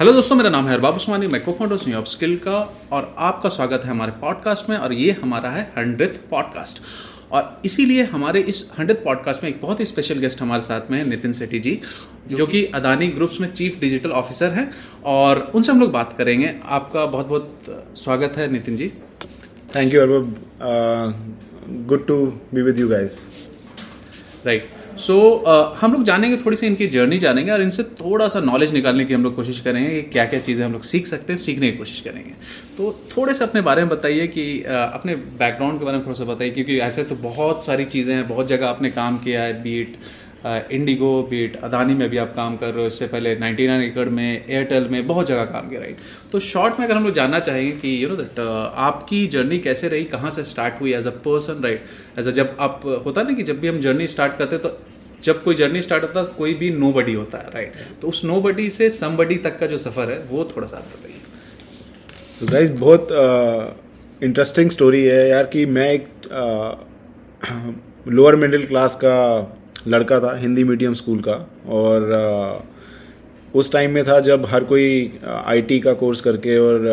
Hello दोस्तों मेरा नाम है अरबाब उस्मानी मैं को फाउंडर हूँ स्किल का और आपका स्वागत है हमारे पॉडकास्ट में और ये हमारा है हंड्रेड पॉडकास्ट और इसीलिए हमारे इस हंड्रेड पॉडकास्ट में एक बहुत ही स्पेशल गेस्ट हमारे साथ में है नितिन सेठी जी जो कि अदानी ग्रुप्स में चीफ डिजिटल ऑफिसर हैं और उनसे हम लोग बात करेंगे। आपका बहुत बहुत स्वागत है Nitin ji. Thank you हरबाब। Good to be with you guys right so so, uh, हम लोग जानेंगे थोड़ी सी इनकी जर्नी जानेंगे और इनसे थोड़ा सा नॉलेज निकालने की हम लोग कोशिश करेंगे कि क्या क्या चीज़ें हम लोग सीख सकते हैं सीखने की कोशिश करेंगे। तो थोड़े से अपने बारे में बताइए कि uh, अपने बैकग्राउंड के बारे में थोड़ा सा बताइए क्योंकि ऐसे तो बहुत सारी चीज़ें हैं बहुत जगह आपने काम किया है बीट इंडिगो बीट अदानी में भी आप काम कर रहे हो इससे पहले 99 एकड़ में एयरटेल में बहुत जगह काम किया राइट तो शॉर्ट में अगर हम लोग जानना चाहेंगे कि यू नो दैट आपकी जर्नी कैसे रही कहाँ से स्टार्ट हुई as a person right as a जब आप होता ना कि जब भी हम जर्नी स्टार्ट करते तो जब कोई जर्नी स्टार्ट होता है कोई भी नो बडी होता है राइट तो उस नो बडी से सम बडी तक का जो सफ़र है वो थोड़ा सा आप बताइए तो गाइज़ बहुत इंटरेस्टिंग स्टोरी है यार कि मैं एक लोअर मिडिल क्लास का लड़का था हिंदी मीडियम स्कूल का और uh, उस टाइम में था जब हर कोई आईटी का कोर्स करके और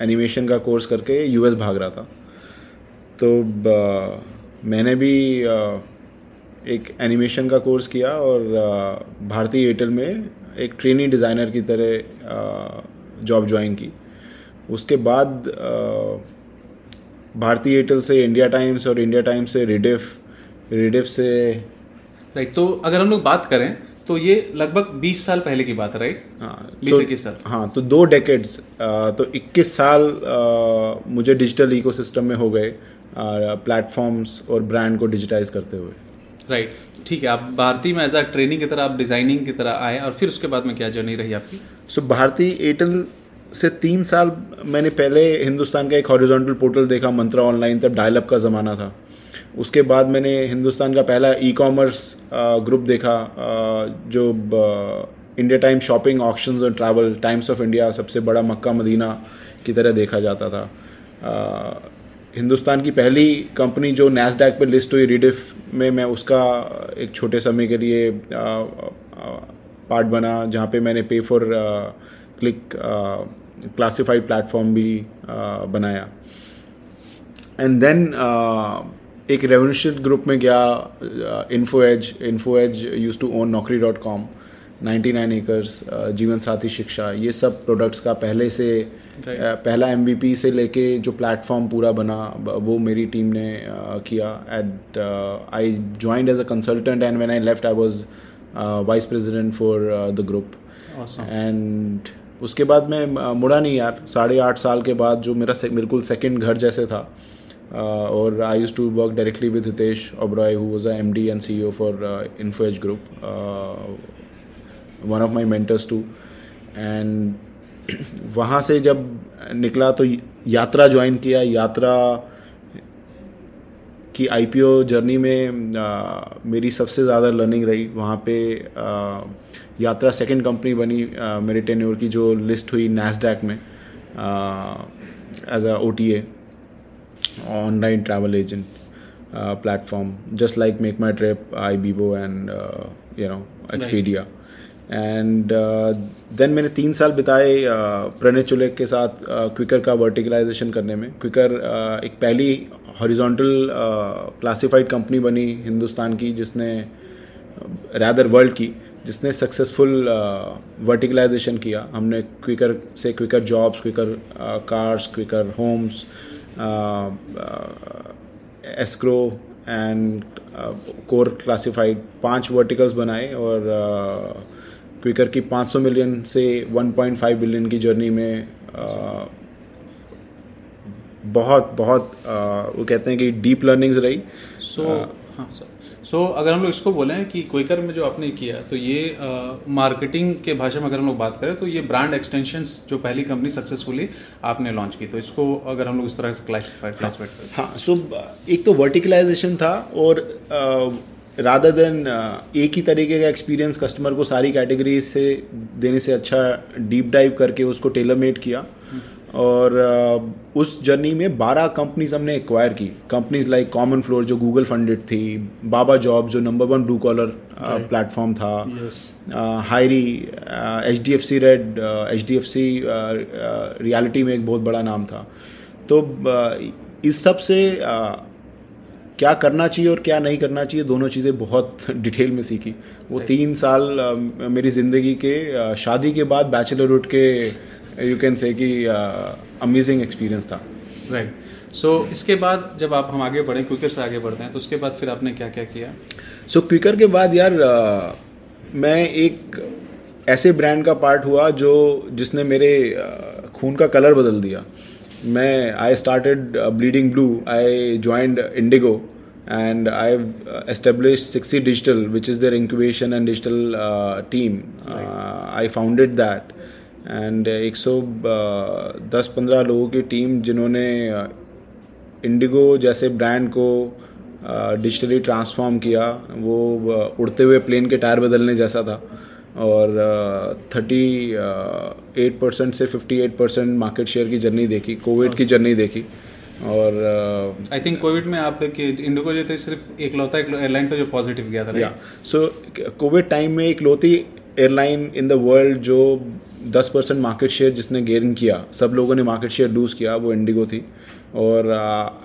एनिमेशन का कोर्स करके यूएस भाग रहा था। तो मैंने भी एक एनिमेशन का कोर्स किया और भारतीय एयरटेल में एक ट्रेनिंग डिज़ाइनर की तरह जॉब ज्वाइन की। उसके बाद भारतीय एयरटेल से इंडिया टाइम्स और इंडिया टाइम्स से रिडिफ रिडिफ से राइट तो अगर हम लोग बात करें तो ये लगभग 20 साल पहले की बात है राइट हाँ बीस इक्कीस साल। हाँ तो दो डेकेड्स तो 21 साल आ, मुझे डिजिटल इकोसिस्टम में हो गए प्लेटफॉर्म्स और ब्रांड को डिजिटाइज करते हुए। राइट ठीक है आप भारती में एज अ ट्रेनिंग की तरह आप डिज़ाइनिंग की तरह आए और फिर उसके बाद में क्या जर्नी रही आपकी? सो so, भारती एयरटेल से तीन साल मैंने पहले हिंदुस्तान का एक हॉरिजॉन्टल पोर्टल देखा मंत्रा ऑनलाइन तब डायलअप का ज़माना था। उसके बाद मैंने हिंदुस्तान का पहला ई कॉमर्स ग्रुप देखा जो इंडिया टाइम शॉपिंग ऑप्शन और ट्रैवल टाइम्स ऑफ़ इंडिया सबसे बड़ा मक्का मदीना की तरह देखा जाता था। हिंदुस्तान की पहली कंपनी जो नैसडैक पे लिस्ट हुई रिडिफ में मैं उसका एक छोटे समय के लिए पार्ट बना जहाँ पे मैंने pay for click classified platform भी uh, बनाया। एंड देन एक रेवोल्यूशन ग्रुप में गया Info Edge Info Edge used to own Naukri dot com ninety nine acres Jeevansathi Shiksha ये सब प्रोडक्ट्स का पहले से right. पहला एम से लेके जो प्लेटफॉर्म पूरा बना वो मेरी टीम ने किया। At I joined as a consultant and when I left I was vice president for the group and उसके बाद मैं मुड़ा नहीं यार। साढ़े आठ साल के बाद जो मेरा बिल्कुल सेकेंड घर जैसे था uh, और I used to work directly with Hitesh Oberoi who was M D and C O for Info Edge group one of my mentors too and वहाँ से जब निकला तो यात्रा ज्वाइन किया। यात्रा की आईपीओ जर्नी में आ, मेरी सबसे ज़्यादा लर्निंग रही। वहाँ पे आ, यात्रा सेकंड कंपनी बनी आ, मेरे टेन्योर की जो लिस्ट हुई नैसडैक में as a O T A online travel agent platform just like MakeMyTrip ibibo and you know Expedia and then मैंने तीन साल बिताए प्रणय चुलेक के साथ क्विकर का वर्टिकलाइजेशन करने में। क्विकर एक पहली हॉरिजॉन्टल क्लासिफाइड कंपनी बनी हिंदुस्तान की, जिसने रैदर वर्ल्ड की, जिसने सक्सेसफुल वर्टिकलाइजेशन किया। हमने क्विकर से Quikr jobs Quikr cars Quikr homes escrow and core classified पाँच वर्टिकल्स बनाए और क्विकर की 500 मिलियन से 1.5 बिलियन की जर्नी में आ, बहुत बहुत आ, वो कहते हैं कि डीप लर्निंग्स रही। सो so, हाँ सर सो so, अगर हम लोग इसको बोलें कि क्विकर में जो आपने किया तो ये मार्केटिंग के भाषा में अगर हम लोग बात करें तो ये ब्रांड एक्सटेंशंस जो पहली कंपनी सक्सेसफुली आपने लॉन्च की। तो इसको अगर हम लोग इस तरह से क्लासिफाइड क्लासिफाइड करें। हाँ सो so, एक तो वर्टिकलाइजेशन था और रादर देन एक ही तरीके का एक्सपीरियंस कस्टमर को सारी कैटेगरी से देने से अच्छा डीप डाइव करके उसको टेलर मेड किया और uh, उस जर्नी में 12 कंपनीज़ हमने एक्वायर की। कंपनीज़ लाइक कॉमन फ्लोर जो गूगल फंडेड थी बाबा जॉब जो number one blue collar platform था। Hiree H D F C red H D F C reality में एक बहुत बड़ा नाम था। तो uh, इस सबसे uh, क्या करना चाहिए और क्या नहीं करना चाहिए दोनों चीज़ें बहुत डिटेल में सीखी। वो तीन साल uh, मेरी ज़िंदगी के uh, शादी के बाद बैचलर बैचलरहुड के यू कैन से कि अमेजिंग एक्सपीरियंस था। राइट सो इसके बाद जब आप हम आगे बढ़े क्विकर से आगे बढ़ते हैं तो उसके बाद फिर आपने क्या क्या? किया सो so, क्विकर के बाद यार अ, मैं एक ऐसे ब्रांड का पार्ट हुआ जो जिसने मेरे अ, खून का कलर बदल दिया। मैं I started bleeding blue I joined IndiGo and I established 60 digital which is their incubation and digital uh, team. Uh, i founded that. And एक सौ दस पंद्रह लोगों की टीम जिन्होंने इंडिगो जैसे ब्रांड को डिजिटली ट्रांसफॉर्म किया वो uh, उड़ते हुए प्लेन के टायर बदलने जैसा था। और थर्टी एट परसेंट से fifty eight percent market share की जर्नी देखी कोविड की जर्नी देखी। और uh, आई थिंक कोविड में आप कि इंडिगो जो थे सिर्फ़ एक लौता एक एयरलाइन था जो पॉजिटिव गया था सो कोविड टाइम में एक लौती एयरलाइन इन द वर्ल्ड जो 10 परसेंट मार्केट शेयर जिसने गेन किया सब लोगों ने मार्केट शेयर लूज़ किया वो इंडिगो थी। और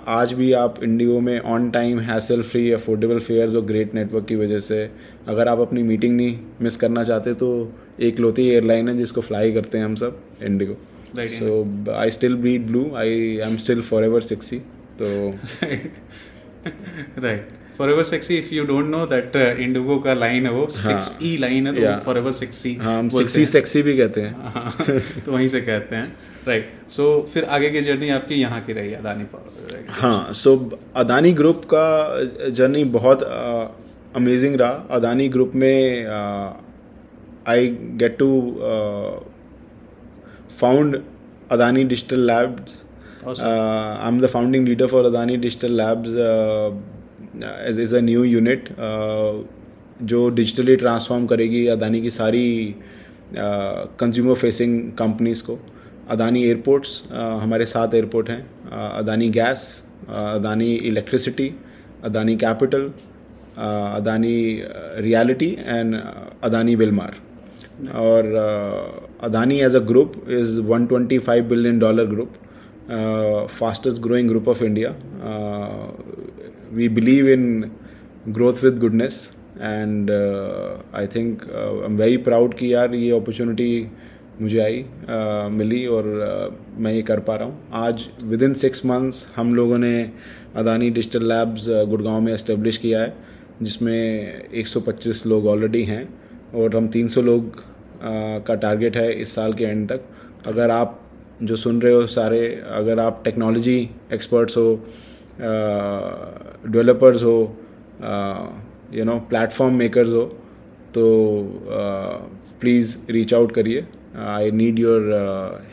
आज भी आप इंडिगो में on time hassle free affordable fares और ग्रेट नेटवर्क की वजह से अगर आप अपनी मीटिंग नहीं मिस करना चाहते तो एक लौती एयरलाइन है जिसको फ्लाई करते हैं हम सब IndiGo so I still bleed blue I I am still forever sixy तो right forever sixy if you don't know that IndiGo का लाइन है। वो सिक्स ई लाइन है तो Yeah. फॉर एवर सिक्सी हम सिक्सी सेक्सी भी कहते हैं। हाँ, तो वहीं से कहते हैं। राइट सो फिर आगे की जर्नी आपकी यहाँ की रही अदानी पावर हाँ सो अदानी ग्रुप का जर्नी बहुत अमेजिंग रहा। अदानी ग्रुप में I get to found Adani digital labs I am the founding leader for Adani digital labs as is a new unit जो डिजिटली ट्रांसफॉर्म करेगी अदानी की सारी कंज्यूमर फेसिंग कंपनीज़ को। Adani airports हमारे सात एयरपोर्ट हैं। Uh, Adani gas Adani electricity Adani capital Adani reality and Adani Wilmar और Adani as a group is 125 billion dollar group fastest growing group of India we believe in growth with goodness and I think I am very proud कि यार ये opportunity मुझे आई uh, मिली और uh, मैं ये कर पा रहा हूँ। आज विद इन सिक्स मंथ्स हम लोगों ने अदानी डिजिटल लैब्स गुड़गांव में इस्टेब्लिश किया है जिसमें 125 लोग ऑलरेडी हैं और हम 300 लोग uh, का टारगेट है इस साल के एंड तक। अगर आप जो सुन रहे हो सारे अगर आप टेक्नोलॉजी एक्सपर्ट्स हो डेवलपर्स हो यू नो प्लेटफॉर्म मेकर्स हो तो प्लीज़ रीच आउट करिए I need your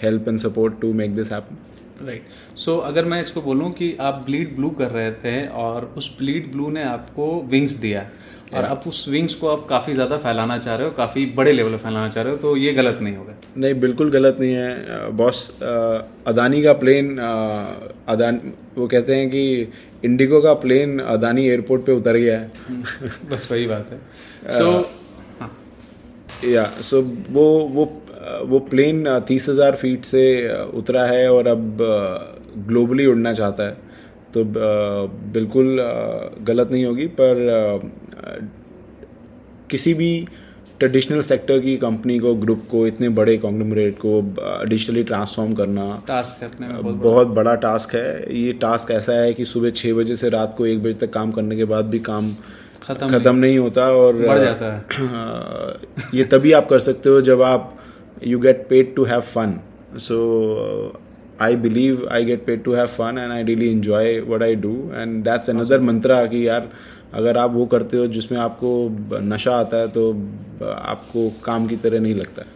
help and support to make this happen right so अगर मैं इसको बोलूँ कि आप ब्लीड ब्लू कर रहे थे और उस ब्लीड ब्लू ने आपको विंग्स दिया और आप उस विंग्स को आप काफ़ी ज़्यादा फैलाना चाह रहे हो काफ़ी बड़े लेवल पर फैलाना चाह रहे हो तो ये गलत नहीं होगा। नहीं बिल्कुल गलत नहीं है। बॉस अदानी का प्लेन अदानी वो कहते हैं कि इंडिगो का प्लेन अदानी एयरपोर्ट पे उतर गया है। बस वही बात है। सो या सो वो वो वो प्लेन तीस हज़ार फीट से उतरा है और अब ग्लोबली उड़ना चाहता है। तो बिल्कुल गलत नहीं होगी पर किसी भी ट्रेडिशनल सेक्टर की कंपनी को ग्रुप को इतने बड़े कॉन्ग्लोमरेट को डिजिटली ट्रांसफॉर्म करना टास्क अपने में बहुत बहुत बड़ा टास्क है। ये टास्क ऐसा है कि सुबह छः बजे से रात को एक बजे तक काम करने के बाद भी काम खत्म खत्म नहीं होता और बढ़ जाता है। ये तभी आप कर सकते हो जब आप you get paid to have fun so uh, i believe i get paid to have fun and i really enjoy what i do and that's another mantra कि यार अगर आप वो करते हो जिसमें आपको नशा आता है तो आपको काम की तरह नहीं लगता है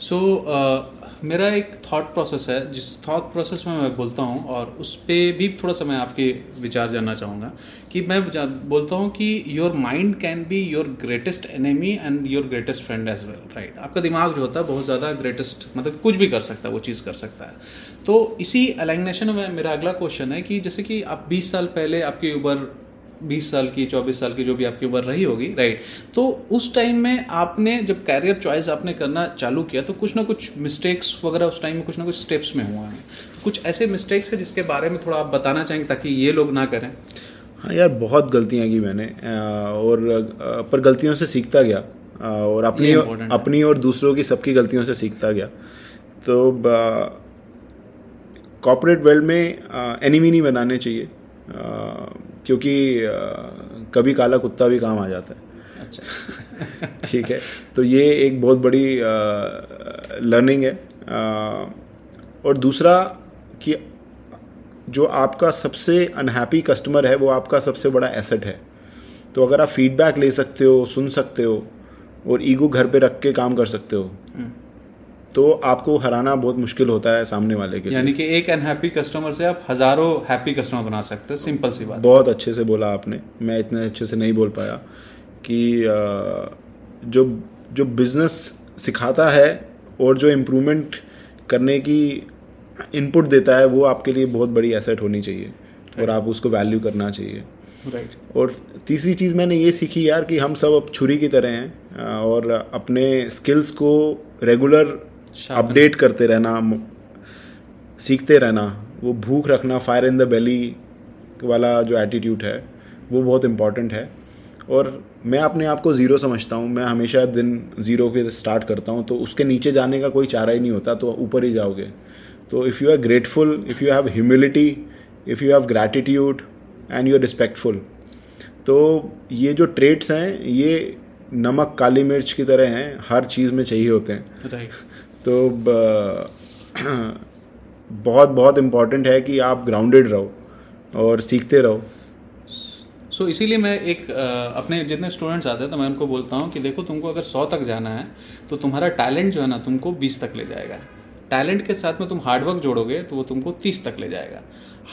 सो so, uh, मेरा एक थॉट प्रोसेस है, जिस थॉट प्रोसेस में मैं बोलता हूँ, और उस पर भी थोड़ा सा मैं आपके विचार जानना चाहूँगा, कि मैं बोलता हूँ कि your mind can be your greatest enemy and your greatest friend as well right आपका दिमाग जो होता है, बहुत ज़्यादा ग्रेटेस्ट मतलब कुछ भी कर सकता है, वो चीज़ कर सकता है। तो इसी अलाइनेशन में मेरा अगला क्वेश्चन है कि जैसे कि आप 20 साल पहले आपकी उम्र बीस साल की चौबीस साल की जो भी आपकी उम्र रही होगी राइट तो उस टाइम में आपने जब कैरियर चॉइस आपने करना चालू किया तो कुछ ना कुछ मिस्टेक्स वगैरह उस टाइम में कुछ ना कुछ स्टेप्स में हुआ है। कुछ ऐसे मिस्टेक्स है जिसके बारे में थोड़ा आप बताना चाहेंगे ताकि ये लोग ना करें? हाँ यार बहुत गलतियाँ की मैंने और पर गलतियों से सीखता गया और अपनी अपनी और दूसरों की सबकी गलतियों से सीखता गया। तो कॉपरेट वर्ल्ड में एनिमी नहीं बनाने चाहिए। क्योंकि कभी काला कुत्ता भी काम आ जाता है। अच्छा। ठीक है। तो ये एक बहुत बड़ी लर्निंग है। और दूसरा कि जो आपका सबसे अनहैप्पी कस्टमर है वो आपका सबसे बड़ा एसेट है। तो अगर आप फीडबैक ले सकते हो सुन सकते हो और ईगो घर पे रख के काम कर सकते हो हम्म। तो आपको हराना बहुत मुश्किल होता है सामने वाले के यानी कि एक अनहैप्पी कस्टमर से आप हज़ारों हैप्पी कस्टमर बना सकते हो सिंपल सी बात। बहुत अच्छे से बोला आपने। मैं इतने अच्छे से नहीं बोल पाया कि जो जो बिज़नेस सिखाता है और जो इम्प्रूवमेंट करने की इनपुट देता है वो आपके लिए बहुत बड़ी एसेट होनी चाहिए और आप उसको वैल्यू करना चाहिए। राइट और तीसरी चीज़ मैंने ये सीखी यार कि हम सब अब छुरी की तरह हैं और अपने स्किल्स को रेगुलर अपडेट करते रहना सीखते रहना वो भूख रखना फायर इन द बेली वाला जो एटीट्यूड है वो बहुत इंपॉर्टेंट है। और मैं अपने आप को ज़ीरो समझता हूँ मैं हमेशा दिन ज़ीरो के स्टार्ट करता हूँ तो उसके नीचे जाने का कोई चारा ही नहीं होता तो ऊपर ही जाओगे। तो if you are grateful if you have humility if you have gratitude and you are respectful तो ये जो ट्रेड्स हैं ये नमक काली मिर्च की तरह हैं हर चीज़ में चाहिए होते हैं। राइट तो बहुत बहुत इंपॉर्टेंट है कि आप ग्राउंडेड रहो और सीखते रहो। सो so, इसीलिए मैं एक अपने जितने स्टूडेंट्स आते हैं तो मैं उनको बोलता हूँ कि देखो तुमको अगर सौ तक जाना है तो तुम्हारा टैलेंट जो है ना तुमको बीस तक ले जाएगा। टैलेंट के साथ में तुम हार्डवर्क जोड़ोगे तो वो तुमको तीस तक ले जाएगा।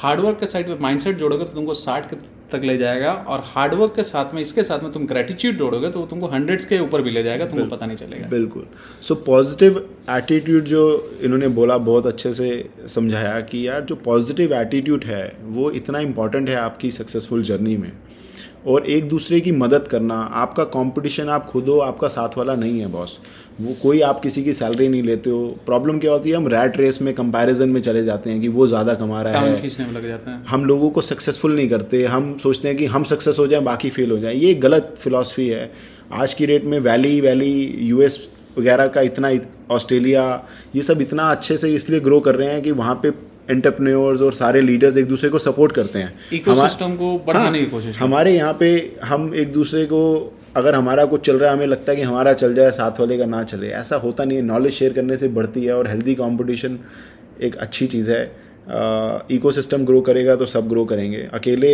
हार्डवर्क के साइड में माइंडसेट जोड़ोगे तो तुमको साठ तक ले जाएगा और हार्डवर्क के साथ में इसके साथ में तुम ग्रेटिट्यूड जोड़ोगे तो वो तुमको हंड्रेड्स के ऊपर भी ले जाएगा तुमको पता नहीं चलेगा। बिल्कुल। सो पॉजिटिव एटीट्यूड जो इन्होंने बोला बहुत अच्छे से समझाया कि यार जो पॉजिटिव एटीट्यूड है वो इतना इंपॉर्टेंट है आपकी सक्सेसफुल जर्नी में। और एक दूसरे की मदद करना आपका कंपटीशन आप खुद हो आपका साथ वाला नहीं है बॉस वो कोई आप किसी की सैलरी नहीं लेते हो। प्रॉब्लम क्या होती है हम रैट रेस में कंपैरिजन में चले जाते हैं कि वो ज़्यादा कमा रहा है। खींचने में लग जाते हैं। हम लोगों को सक्सेसफुल नहीं करते हम सोचते हैं कि हम सक्सेस हो जाएँ बाकी फेल हो जाएँ। ये गलत फिलॉसफी है। आज की डेट में वैली वैली यूएस वगैरह का इतना ऑस्ट्रेलिया ये सब इतना अच्छे से इसलिए ग्रो कर रहे हैं कि वहाँ पे एंटरप्रेन्योर्स और सारे लीडर्स एक दूसरे को सपोर्ट करते हैं। इकोसिस्टम को बढ़ाने की कोशिश हमारे यहाँ पे हम एक दूसरे को अगर हमारा कुछ चल रहा है हमें लगता है कि हमारा चल जाए साथ वाले का ना चले। ऐसा होता नहीं है। नॉलेज शेयर करने से बढ़ती है और हेल्दी कॉम्पिटिशन एक अच्छी चीज़ है। इको सिस्टम ग्रो करेगा तो सब ग्रो करेंगे। अकेले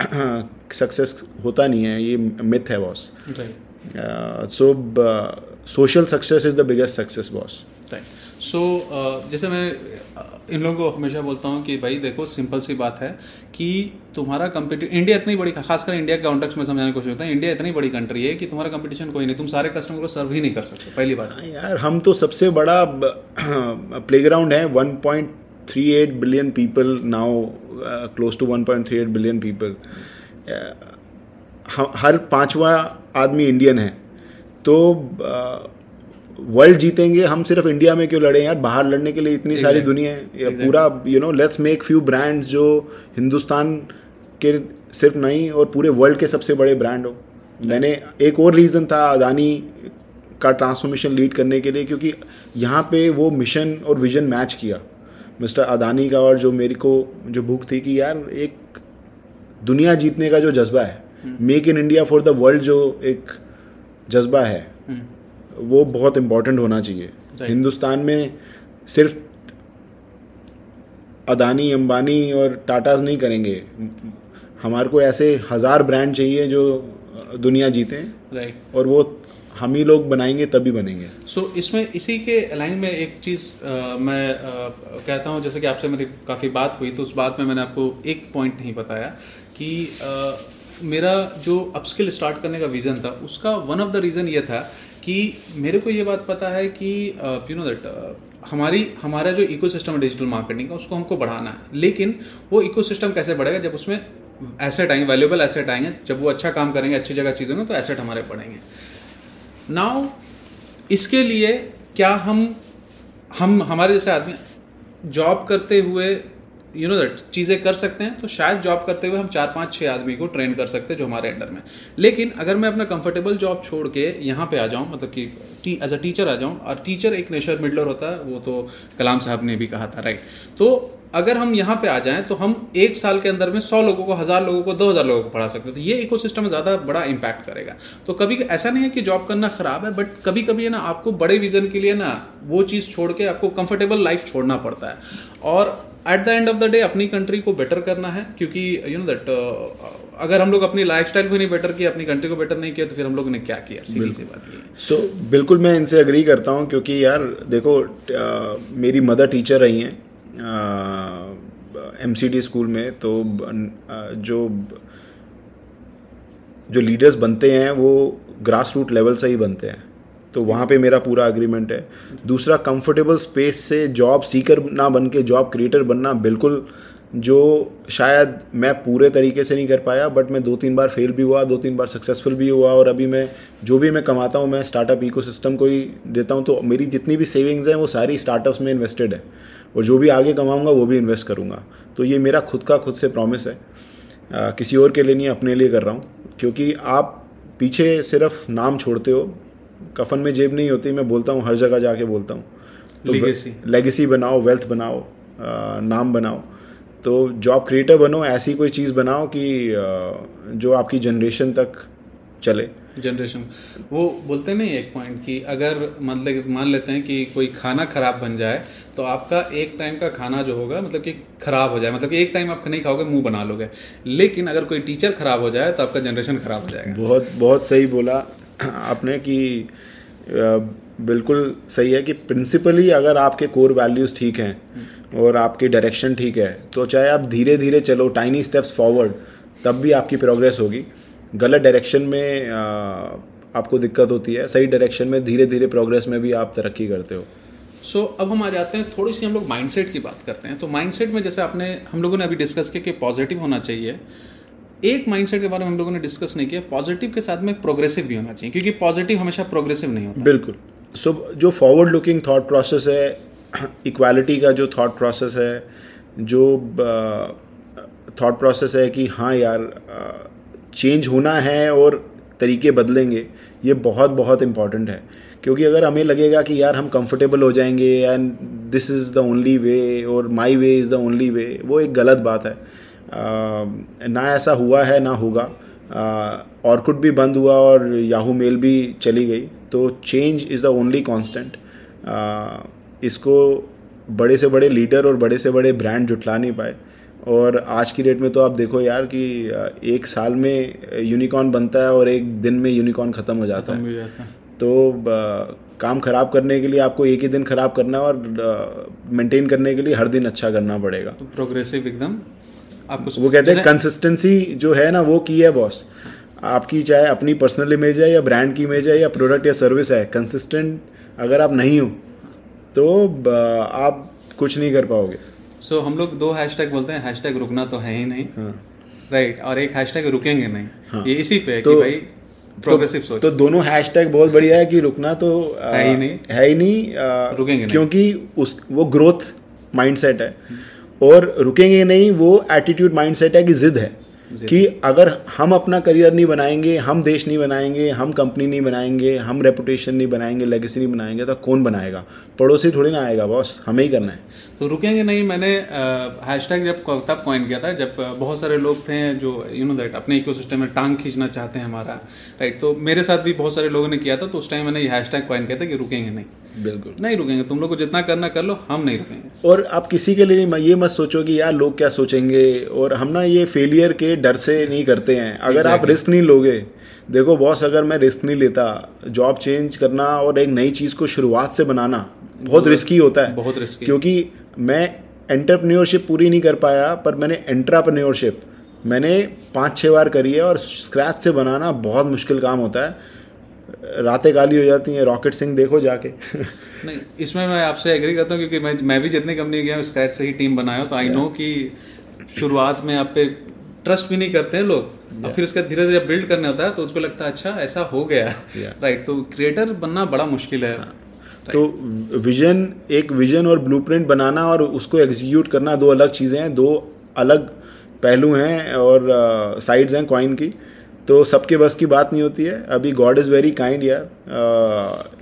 सक्सेस होता नहीं है ये मिथ है boss so social success is the biggest success boss so जैसे मैं इन लोगों को हमेशा बोलता हूँ कि भाई देखो सिंपल सी बात है कि तुम्हारा कंपटी इंडिया इतनी बड़ी खासकर इंडिया के कॉन्टेक्स में समझाने की कोशिश करता है इंडिया इतनी बड़ी कंट्री है कि तुम्हारा कंपटीशन कोई नहीं तुम सारे कस्टमर को सर्व ही नहीं कर सकते पहली बात। हाँ यार हम तो सबसे बड़ा प्ले ग्राउंड है one point three eight billion people now close to one point three eight billion people हर पांचवा आदमी इंडियन है। तो uh, वर्ल्ड जीतेंगे हम सिर्फ़ इंडिया में क्यों लड़े यार? बाहर लड़ने के लिए इतनी exactly. सारी दुनिया है। exactly. पूरा you know let's make few brands जो हिंदुस्तान के सिर्फ़ नहीं और पूरे वर्ल्ड के सबसे बड़े ब्रांड हो। मैंने एक और रीज़न था अदानी का ट्रांसफॉर्मेशन लीड करने के लिए क्योंकि यहाँ पे वो मिशन और विजन मैच किया। मिस्टर अदानी का और जो मेरे को जो भूख थी कि यार एक दुनिया जीतने का जो जज्बा है make in India for the world जो एक जज्बा है hmm. वो बहुत इम्पोर्टेंट होना चाहिए। हिंदुस्तान में सिर्फ़ अदानी अंबानी और टाटाज नहीं करेंगे। हमारे को ऐसे हज़ार ब्रांड चाहिए जो दुनिया जीते राइट और वो हम ही लोग बनाएँगे तभी बनेंगे। सो so, इसमें इसी के लाइन में एक चीज़ मैं आ, कहता हूँ जैसे कि आपसे मेरी काफ़ी बात हुई तो उस बात में मैंने आपको एक पॉइंट नहीं बताया कि आ, मेरा जो अपस्किल स्टार्ट करने का विज़न था उसका वन ऑफ़ द रीज़न ये था कि मेरे को ये बात पता है कि यू नो दैट हमारी हमारा जो इकोसिस्टम है डिजिटल मार्केटिंग का उसको हमको बढ़ाना है। लेकिन वो इकोसिस्टम कैसे बढ़ेगा जब उसमें एसेट आएँगे वैल्यूबल एसेट आएँगे जब वो अच्छा काम करेंगे अच्छी जगह चीज़ें तो एसेट हमारे बढ़ेंगे। नाउ इसके लिए क्या हम हम, हमारे जैसे आदमी जॉब करते हुए यू नो दैट चीज़ें कर सकते हैं तो शायद जॉब करते हुए हम चार, पाँच छः आदमी को ट्रेन कर सकते हैं जो हमारे अंडर में। लेकिन अगर मैं अपना कंफर्टेबल जॉब छोड़ के यहाँ पे आ जाऊँ मतलब कि एज अ टीचर आ जाऊँ, और टीचर एक नेचर मिडलर होता है, वो तो कलाम साहब ने भी कहा था राइट तो अगर हम यहाँ पे आ जाएँ तो हम एक साल के अंदर में सौ लोगों को हज़ार लोगों को दो हज़ार लोगों को पढ़ा सकते हैं। तो ये इकोसिस्टम ज़्यादा बड़ा इम्पैक्ट करेगा। तो कभी ऐसा नहीं है कि जॉब करना ख़राब है बट कभी कभी है ना आपको बड़े विजन के लिए ना वो चीज़ छोड़ के आपको कंफर्टेबल लाइफ छोड़ना पड़ता है। और at the end of the day अपनी कंट्री को बेटर करना है क्योंकि यू नो दैट अगर हम लोग अपनी लाइफ को नहीं बेटर किया अपनी कंट्री को बेटर नहीं किया तो फिर हम लोग ने क्या किया? सीधी सी बात ये सो so, बिल्कुल मैं इनसे अग्री करता हूँ क्योंकि यार देखो आ, मेरी मदर टीचर रही हैं एमसीडी स्कूल में तो जो जो लीडर्स बनते हैं, वो ग्रास रूट लेवल से ही बनते हैं। तो वहाँ पे मेरा पूरा अग्रीमेंट है। दूसरा कंफर्टेबल स्पेस से जॉब सीकर ना बन के जॉब क्रिएटर बनना बिल्कुल जो शायद मैं पूरे तरीके से नहीं कर पाया बट मैं दो तीन बार फेल भी हुआ दो तीन बार सक्सेसफुल भी हुआ और अभी मैं जो भी मैं कमाता हूँ मैं स्टार्टअप इकोसिस्टम को ही देता हूँ तो मेरी जितनी भी सेविंग्स हैं वो सारी स्टार्टअप्स में इन्वेस्टेड है और जो भी आगे कमाऊँगा वो भी इन्वेस्ट करूँगा। तो ये मेरा खुद का खुद से प्रॉमिस है। आ, किसी और के लिए नहीं अपने लिए कर रहा हूँ क्योंकि आप पीछे सिर्फ़ नाम छोड़ते हो कफन में जेब नहीं होती मैं बोलता हूँ हर जगह जाके बोलता हूँ। तो लेगेसी बनाओ वेल्थ बनाओ आ, नाम बनाओ। तो जॉब क्रिएटर बनो ऐसी कोई चीज़ बनाओ कि जो आपकी जनरेशन तक चले। जनरेशन वो बोलते नहीं एक पॉइंट कि अगर मतलब मान लेते हैं कि कोई खाना खराब बन जाए तो आपका एक टाइम का खाना जो होगा मतलब कि खराब हो जाए। मतलब कि एक टाइम आप नहीं खाओगे मुँह बना लोगे। लेकिन अगर कोई टीचर खराब हो जाए तो आपका जनरेशन खराब हो जाएगा। बहुत बहुत सही बोला आपने कि बिल्कुल सही है कि प्रिंसिपली अगर आपके कोर वैल्यूज़ ठीक हैं और आपकी डायरेक्शन ठीक है तो चाहे आप धीरे धीरे चलो टाइनी स्टेप्स फॉरवर्ड तब भी आपकी प्रोग्रेस होगी। गलत डायरेक्शन में आपको दिक्कत होती है सही डायरेक्शन में धीरे धीरे प्रोग्रेस में भी आप तरक्की करते हो। सो so, अब हम आ जाते हैं थोड़ी सी हम लोग माइंडसेट की बात करते हैं। तो माइंडसेट में जैसे आपने हम लोगों ने अभी डिस्कस किया कि पॉजिटिव होना चाहिए। एक माइंडसेट के बारे में हम लोगों ने डिस्कस नहीं किया पॉजिटिव के साथ में प्रोग्रेसिव भी होना चाहिए क्योंकि पॉजिटिव हमेशा प्रोग्रेसिव नहीं होता। बिल्कुल। सो so, जो फॉरवर्ड लुकिंग थॉट प्रोसेस है इक्वालिटी का जो थॉट प्रोसेस है जो थॉट प्रोसेस है कि हाँ यार चेंज होना है और तरीके बदलेंगे ये बहुत बहुत इंपॉर्टेंट है। क्योंकि अगर हमें लगेगा कि यार हम कंफर्टेबल हो जाएँगे and this is the only way और my way is the only way वो एक गलत बात है। ना ऐसा हुआ है ना होगा। ऑर्कुड भी बंद हुआ और याहू मेल भी चली गई। तो change is the only constant इसको बड़े से बड़े लीडर और बड़े से बड़े ब्रांड जुटला नहीं पाए। और आज की डेट में तो आप देखो यार कि एक साल में यूनिकॉर्न बनता है और एक दिन में यूनिकॉर्न ख़त्म हो जाता है। तो आ, काम ख़राब करने के लिए आपको एक ही दिन ख़राब करना है और मेंटेन करने के लिए हर दिन अच्छा करना पड़ेगा। तो प्रोग्रेसिव एकदम। आपको वो कहते हैं कंसिस्टेंसी जो है ना वो की है बॉस आपकी चाहे अपनी पर्सनल इमेज है या ब्रांड की इमेज है या प्रोडक्ट या सर्विस है कंसिस्टेंट अगर आप नहीं हो तो आप कुछ नहीं कर पाओगे। सो so, हम लोग दो हैशटैग बोलते हैं हैशटैग रुकना तो है ही नहीं। राइट हाँ। और एक हैशटैग रुकेंगे नहीं। हाँ. ये इसी पे है तो, कि भाई प्रोग्रेसिव तो, सोच। तो दोनों हैशटैग बहुत बढ़िया है कि रुकना तो आ, है ही नहीं। है ही नहीं आ, रुकेंगे क्योंकि नहीं उस वो ग्रोथ माइंडसेट है। और रुकेंगे नहीं वो एटीट्यूड माइंडसेट है कि जिद है। कि अगर हम अपना करियर नहीं बनाएँगे हम देश नहीं बनाएँगे हम कंपनी नहीं बनाएँगे हम रेपुटेशन नहीं बनाएँगे लेगेसी नहीं बनाएँगे तो कौन बनाएगा? पड़ोसी थोड़ी ना आएगा बॉस हमें ही करना है। तो रुकेंगे नहीं मैंने हैशटैग जब तब कॉइन किया था जब बहुत सारे लोग थे जो यू नो दैट अपने इकोसिस्टम में टांग खींचना चाहते हैं हमारा राइट तो मेरे साथ भी बहुत सारे लोगों ने किया था तो उस टाइम मैंने ये हैशटैग कॉइन किया था कि रुकेंगे नहीं। बिल्कुल। नहीं रुकेंगे तुम लोग को जितना करना कर लो हम नहीं रुकेंगे। और आप किसी के लिए ये मत सोचो कि यार लोग क्या सोचेंगे और हम ना ये फेलियर के डर से नहीं करते हैं। अगर exactly. आप रिस्क नहीं लोगे देखो बॉस अगर मैं रिस्क नहीं लेता जॉब चेंज करना और एक नई चीज़ को शुरुआत से बनाना बहुत रिस्की होता है। बहुत रिस्की क्योंकि मैं एंटरप्रेन्योरशिप पूरी नहीं कर पाया पर मैंने एंट्राप्रन्योरशिप मैंने पाँच छः बार करी है और स्क्रैच से बनाना बहुत मुश्किल काम होता है। रातें काली हो जाती हैं रॉकेट सिंह देखो जाके। नहीं इसमें मैं आपसे एग्री करता हूँ क्योंकि मैं मैं भी जितनी कंपनी गया हूँ स्क्रैच से ही टीम बनाया तो आई नो कि शुरुआत में आप पे ट्रस्ट भी नहीं करते हैं लोग। और फिर उसका धीरे धीरे बिल्ड करने होता है तो उसको लगता है अच्छा ऐसा हो गया। राइट right, तो क्रिएटर बनना बड़ा मुश्किल है। हाँ। तो विजन एक विजन और ब्लूप्रिंट बनाना और उसको एग्जीक्यूट करना दो अलग चीज़ें हैं दो अलग पहलू हैं और साइड्स हैं कॉइन की। तो सबके बस की बात नहीं होती है। अभी गॉड इज़ वेरी काइंड यार।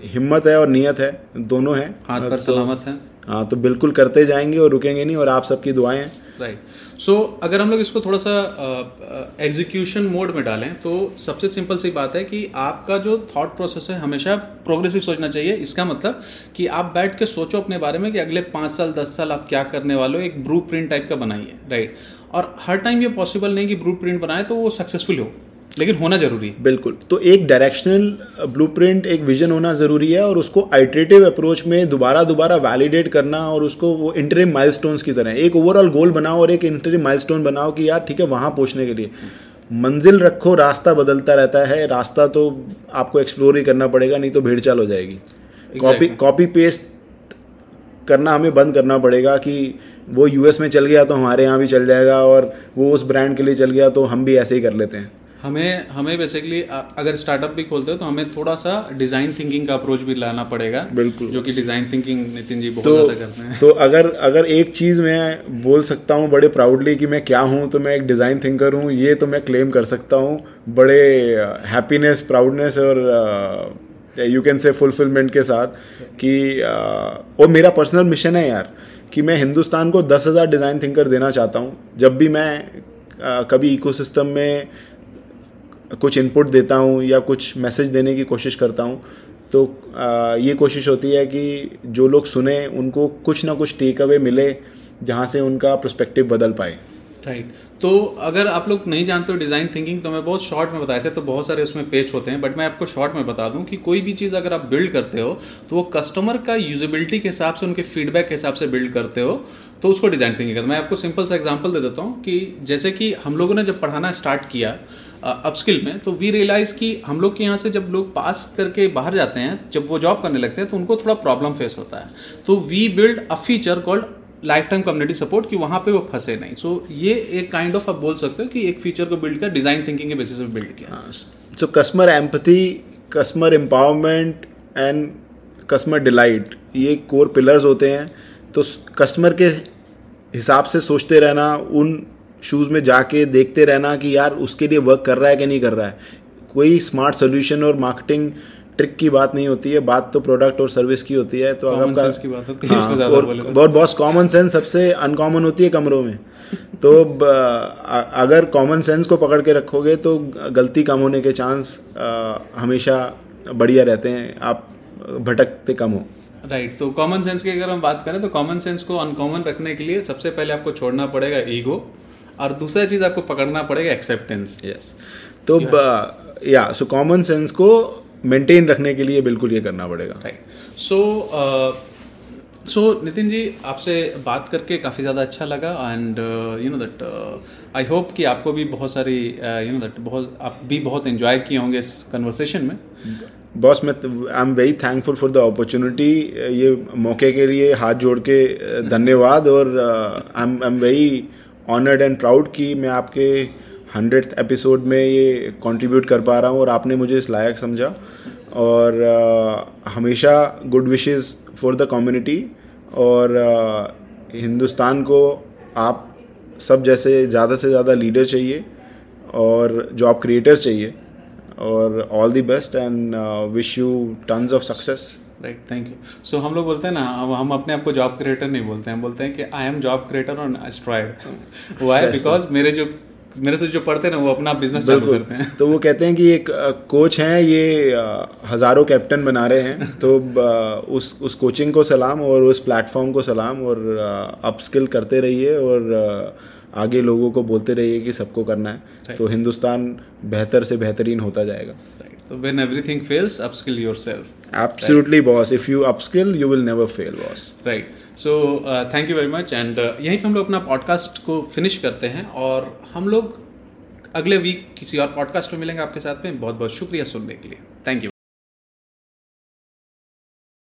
हिम्मत है और नीयत है। दोनों हैं। हाथ पर तो, सलामत है। हाँ तो बिल्कुल करते जाएँगे और रुकेंगे नहीं, और आप सबकी दुआएँ राइट सो अगर हम लोग इसको थोड़ा सा एग्जीक्यूशन मोड में डालें तो सबसे सिंपल सी बात है कि आपका जो थॉट प्रोसेस है, हमेशा प्रोग्रेसिव सोचना चाहिए। इसका मतलब कि आप बैठ के सोचो अपने बारे में कि अगले पाँच साल, दस साल आप क्या करने वाले हो, एक ब्रू प्रिंट टाइप का बनाइए राइट और हर टाइम ये पॉसिबल नहीं कि ब्रू प्रिंट बनाए तो वो सक्सेसफुल हो। लेकिन होना ज़रूरी है। बिल्कुल। तो एक डायरेक्शनल ब्लूप्रिंट एक विजन होना ज़रूरी है और उसको आइट्रेटिव अप्रोच में दोबारा दोबारा वैलिडेट करना और उसको वो इंटरिम माइलस्टोन्स की तरह एक ओवरऑल गोल बनाओ और एक इंटरिम माइलस्टोन बनाओ कि यार ठीक है वहाँ पहुँचने के लिए। मंजिल रखो रास्ता बदलता रहता है रास्ता तो आपको एक्सप्लोर ही करना पड़ेगा नहीं तो भीड़ चाल हो जाएगी। कॉपी कॉपी पेस्ट करना हमें बंद करना पड़ेगा कि वो यूएस में चल गया तो हमारे यहाँ भी चल जाएगा और वो उस ब्रांड के लिए चल गया तो हम भी ऐसे ही कर लेते हैं। हमें हमें बेसिकली अगर स्टार्टअप भी खोलते हो तो हमें थोड़ा सा डिज़ाइन थिंकिंग का अप्रोच भी लाना पड़ेगा बिल्कुल। जो कि डिज़ाइन थिंकिंग नितिन जी बहुत तो, ज़्यादा करते हैं। तो अगर अगर एक चीज़ मैं बोल सकता हूँ बड़े प्राउडली कि मैं क्या हूँ तो मैं एक डिज़ाइन थिंकर हूँ ये तो मैं क्लेम कर सकता हूँ। बड़े हैप्पीनेस प्राउडनेस और यू कैन से फुलफिलमेंट के साथ कि और मेरा पर्सनल मिशन है यार कि मैं हिंदुस्तान को दस हज़ार डिज़ाइन थिंकर देना चाहता हूँ। जब भी मैं कभी इकोसिस्टम में कुछ इनपुट देता हूँ या कुछ मैसेज देने की कोशिश करता हूँ तो आ, ये कोशिश होती है कि जो लोग सुने उनको कुछ ना कुछ टेक अवे मिले जहाँ से उनका प्रस्पेक्टिव बदल पाए। Right right. तो अगर आप लोग नहीं जानते हो डिज़ाइन थिंकिंग तो मैं बहुत शॉर्ट में बताया। ऐसे तो बहुत सारे उसमें पेज होते हैं बट मैं आपको शॉर्ट में बता दूँ कि कोई भी चीज़ अगर आप बिल्ड करते हो तो वो कस्टमर का यूजेबिलिटी के हिसाब से, उनके फीडबैक के हिसाब से बिल्ड करते हो तो उसको डिज़ाइन थिंकिंग करते मैं आपको सिंपल सा एग्ज़ाम्पल दे देता हूँ कि जैसे कि हम लोगों ने जब पढ़ाना स्टार्ट किया अपस्किल में तो वी रियलाइज़ कि हम लोग के यहाँ से जब लोग पास करके बाहर जाते हैं, जब वो जॉब करने लगते हैं तो उनको थोड़ा प्रॉब्लम फेस होता है। तो we build a feature called lifetime community support कि वहाँ पे वो फंसे नहीं। सो so, ये एक काइंड ऑफ़ आप बोल सकते हो कि एक फीचर को बिल्ड किया डिज़ाइन थिंकिंग के बेसिस पे बिल्ड किया। So customer empathy customer empowerment and customer delight ये कोर पिलर्स होते हैं। तो कस्टमर के हिसाब से सोचते रहना उन शूज़ में जाके देखते रहना कि यार उसके लिए वर्क कर रहा है कि नहीं कर रहा है। कोई स्मार्ट सोल्यूशन और मार्केटिंग ट्रिक की बात नहीं होती है बात तो प्रोडक्ट और सर्विस की होती है तो अगर आपका की बात होती है और बहुत बॉस कॉमन सेंस सबसे अनकॉमन होती है कमरों में। तो अगर कॉमन सेंस को पकड़ के रखोगे तो गलती कम होने के चांस हमेशा बढ़िया रहते हैं आप भटकते कम हो। राइट right, तो कॉमन सेंस की अगर हम बात करें तो कॉमन सेंस को अनकॉमन रखने के लिए सबसे पहले आपको छोड़ना पड़ेगा ईगो और दूसरा चीज़ आपको पकड़ना पड़ेगा एक्सेप्टेंस यस तो या सो कॉमन सेंस को मेंटेन रखने के लिए बिल्कुल ये करना पड़ेगा। राइट सो सो नितिन जी आपसे बात करके काफ़ी ज़्यादा अच्छा लगा and you know that I hope कि आपको भी बहुत सारी यू नो दैट बहुत आप भी बहुत इन्जॉय किए होंगे इस कन्वर्सेशन में। बॉस मैं I am very thankful for the opportunity ये मौके के लिए हाथ जोड़ के धन्यवाद और I am I am very honoured and proud कि मैं आपके हंड्रेड एपिसोड में ये कंट्रीब्यूट कर पा रहा हूँ और आपने मुझे इस लायक समझा। और uh, हमेशा good wishes for the community और uh, हिंदुस्तान को आप सब जैसे ज़्यादा से ज़्यादा लीडर चाहिए और जॉब क्रिएटर्स चाहिए। और all the best and wish you tons of success right thank you so हम लोग बोलते हैं ना हम अपने आप को जॉब क्रिएटर नहीं बोलते हैं। बोलते हैं कि I am job creator on steroid वो है बिकॉज़ मेरे जो मेरे से जो पढ़ते हैं ना वो अपना बिज़नेस चालू करते हैं तो वो कहते हैं कि एक कोच हैं ये हज़ारों कैप्टन बना रहे हैं तो उस उस कोचिंग को सलाम और उस प्लेटफॉर्म को सलाम और अपस्किल करते रहिए और आगे लोगों को बोलते रहिए कि सबको करना है तो हिंदुस्तान बेहतर से बेहतरीन होता जाएगा So when everything fails, upskill yourself. Absolutely, right? boss. If you upskill, you will never fail, boss. Right. Thank you very much uh, यहीं पे हम लोग अपना पॉडकास्ट को फिनिश करते हैं और हम लोग अगले वीक किसी और पॉडकास्ट में मिलेंगे आपके साथ में। बहुत बहुत शुक्रिया सुनने के लिए। Thank you